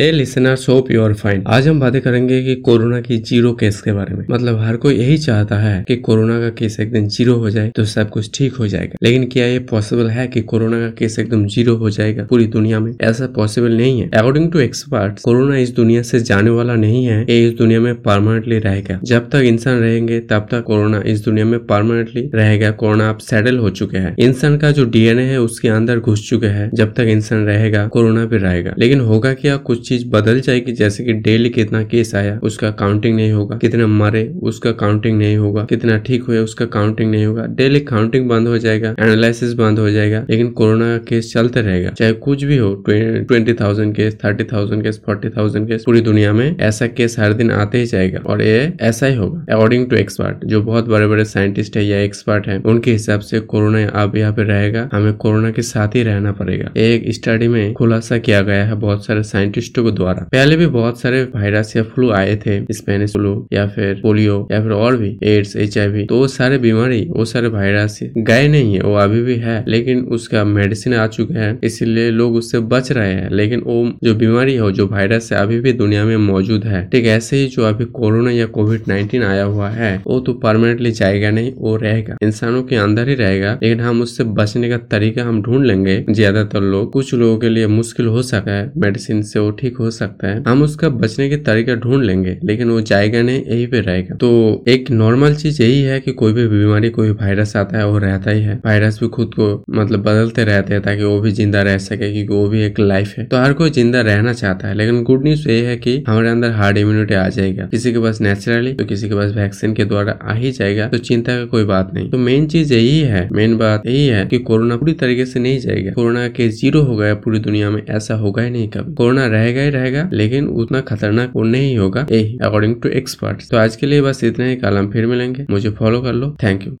Hey listeners hope you are fine आज हम बातें करेंगे कि कोरोना की ज़ीरो केस के बारे में। मतलब हर कोई यही चाहता है कि कोरोना का केस एकदम ज़ीरो हो जाए तो सब कुछ ठीक हो जाएगा। लेकिन क्या ये पॉसिबल है कि कोरोना का केस एकदम ज़ीरो हो जाएगा पूरी दुनिया में? ऐसा पॉसिबल नहीं है। अकॉर्डिंग टू एक्सपर्ट कोरोना इस दुनिया से जाने वाला नहीं है। ये इस दुनिया में परमानेंटली रहेगा। जब तक इंसान रहेंगे, तब तक कोरोना इस दुनिया में परमानेंटली रहेगा। कोरोना अब सेटल हो चुके हैं। इंसान का जो डीएनए है, उसके अंदर घुस चुके हैं। जब तक इंसान रहेगा, कोरोना भी रहेगा। लेकिन होगा क्या? कुछ चीज़ बदल जाएगी जैसे कि डेली कितना केस आया, उसका काउंटिंग नहीं होगा। कितना मरे, उसका काउंटिंग नहीं होगा। कितना ठीक हुए, उसका काउंटिंग नहीं होगा। डेली काउंटिंग बंद हो जाएगा एनालिसिस बंद हो जाएगा, लेकिन कोरोना का केस चलते रहेगा। चाहे कुछ भी हो twenty thousand case thirty thousand case forty thousand case, पूरी दुनिया में ऐसा केस हर दिन आते ही जाएगा। और ये ऐसा ही होगा। अकॉर्डिंग टू एक्सपर्ट जो बहुत बड़े बड़े साइंटिस्ट है या एक्सपर्ट है, उनके हिसाब से कोरोना अब यहाँ पे रहेगा। हमें कोरोना के साथ ही रहना पड़ेगा। एक स्टडी में खुलासा किया गया है, बहुत सारे साइंटिस्टों को द्वारा। पहले भी बहुत सारे वायरस या फ्लू आए थे स्पेनिश फ्लू या फिर पोलियो या फिर और भी एड्स एचआईवी तो वो सारे बीमारी, वो सारे वायरस गए नहीं है, वो अभी भी है, लेकिन उसका मेडिसिन आ चुका है, इसीलिए लोग उससे बच रहे हैं। लेकिन वो जो बीमारी है जो वायरस है, अभी भी दुनिया में मौजूद है। ठीक ऐसे ही जो अभी कोरोना या कोविड नाइन्टीन आया हुआ है, वो तो परमानेंटली जाएगा नहीं, वो रहेगा। इंसानों के अंदर ही रहेगा, लेकिन हम उससे बचने का तरीका हम ढूंढ लेंगे। ज़्यादातर लोग, कुछ लोगों के लिए मुश्किल हो सका है मेडिसिन से वो ठीक हो सकता है। हम उसका बचने के तरीका ढूंढ लेंगे, लेकिन वो जाएगा नहीं, यही पे रहेगा। तो एक नॉर्मल चीज़ यही है कि कोई भी बीमारी, कोई वायरस आता है, वो रहता ही है। वायरस भी खुद को मतलब बदलते रहते हैं ताकि वो भी ज़िंदा रह सके, क्योंकि वो भी एक लाइफ है। तो हर कोई ज़िंदा रहना चाहता है, लेकिन गुड न्यूज़ ये है कि हमारे अंदर हार्ड इम्यूनिटी आ जाएगा। किसी के पास नेचुरली तो किसी के पास वैक्सीन के द्वारा आ ही जाएगा तो चिंता का कोई बात नहीं। तो मेन चीज़ यही है मेन बात यही है कि कोरोना पूरी तरीके से नहीं जाएगा। कोरोना के ज़ीरो हो गया पूरी दुनिया में, ऐसा होगा ही नहीं कभी। कोरोना रहेगा ही रहेगा, लेकिन उतना खतरनाक वो नहीं होगा। अकॉर्डिंग टू एक्सपर्ट तो आज के लिए बस इतना ही, कल हम फिर मिलेंगे। मुझे फॉलो कर लो। Thank you